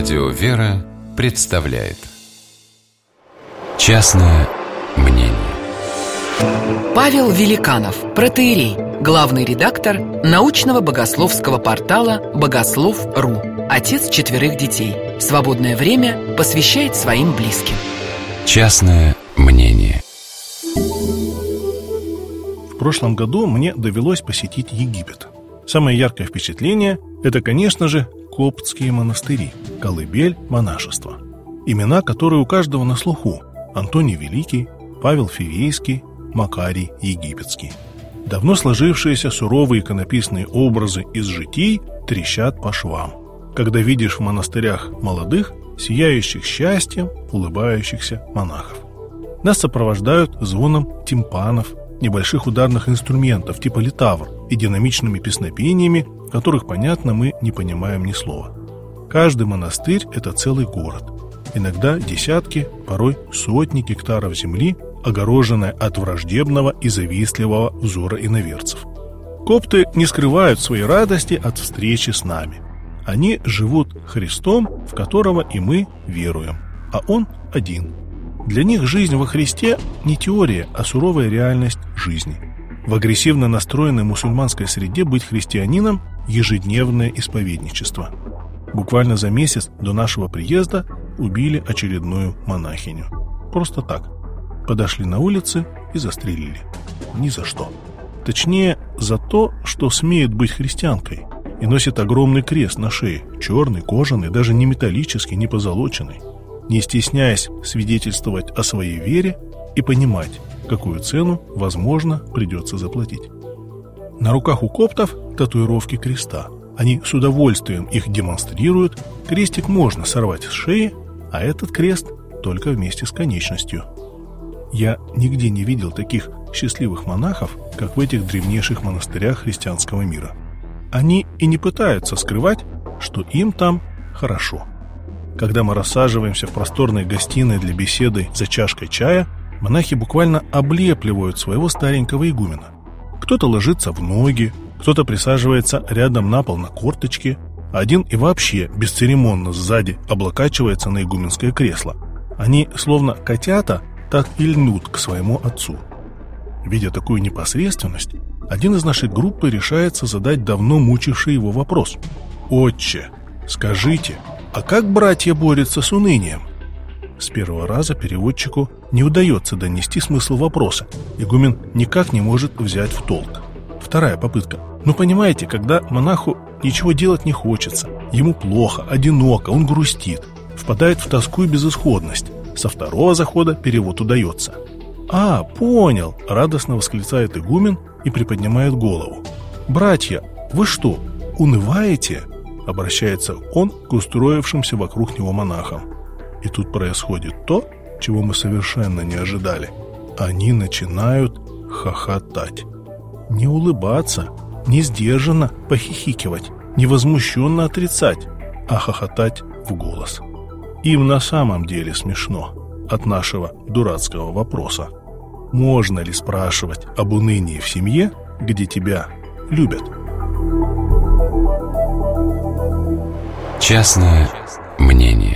Радио «Вера» представляет Частное мнение Павел Великанов, протеерей, главный редактор научного богословского портала «Богослов.ру», отец четверых детей. Свободное время посвящает своим близким. Частное мнение В прошлом году мне довелось посетить Египет. Самое яркое впечатление – это, конечно же, коптские монастыри, колыбель монашества. Имена, которые у каждого на слуху – Антоний Великий, Павел Фивейский, Макарий Египетский. Давно сложившиеся суровые иконописные образы из житий трещат по швам. Когда видишь в монастырях молодых, сияющих счастьем, улыбающихся монахов. Нас сопровождают звоном тимпанов, небольших ударных инструментов типа литавр и динамичными песнопениями, которых, понятно, мы не понимаем ни слова. Каждый монастырь – это целый город. Иногда десятки, порой сотни гектаров земли, огороженная от враждебного и завистливого взора иноверцев. Копты не скрывают своей радости от встречи с нами. Они живут Христом, в которого и мы веруем, а Он один. Для них жизнь во Христе не теория, а суровая реальность жизни. В агрессивно настроенной мусульманской среде быть христианином – ежедневное исповедничество. Буквально за месяц до нашего приезда убили очередную монахиню. Просто так. Подошли на улице и застрелили. Ни за что. Точнее, за то, что смеет быть христианкой и носит огромный крест на шее, черный, кожаный, даже не металлический, не позолоченный. Не стесняясь свидетельствовать о своей вере и понимать, какую цену, возможно, придется заплатить. На руках у коптов татуировки креста. Они с удовольствием их демонстрируют. Крестик можно сорвать с шеи, а этот крест только вместе с конечностью. Я нигде не видел таких счастливых монахов, как в этих древнейших монастырях христианского мира. Они и не пытаются скрывать, что им там хорошо. Когда мы рассаживаемся в просторной гостиной для беседы за чашкой чая, монахи буквально облепливают своего старенького игумена. Кто-то ложится в ноги, кто-то присаживается рядом на пол на корточке, один и вообще бесцеремонно сзади облокачивается на игуменское кресло. Они, словно котята, так и льнут к своему отцу. Видя такую непосредственность, один из нашей группы решается задать давно мучивший его вопрос. «Отче, скажите, а как братья борются с унынием?» С первого раза переводчику не удается донести смысл вопроса. Игумен никак не может взять в толк. Вторая попытка. Ну, понимаете, когда монаху ничего делать не хочется, ему плохо, одиноко, он грустит, впадает в тоску и безысходность. Со второго захода перевод удается. «А, понял!» – радостно восклицает игумен и приподнимает голову. «Братья, вы что, унываете?» – обращается он к устроившимся вокруг него монахам. И тут происходит то, чего мы совершенно не ожидали. Они начинают хохотать. Не улыбаться, не сдержанно похихикивать, не возмущенно отрицать, а хохотать в голос. Им на самом деле смешно от нашего дурацкого вопроса. Можно ли спрашивать об унынии в семье, где тебя любят? Частное мнение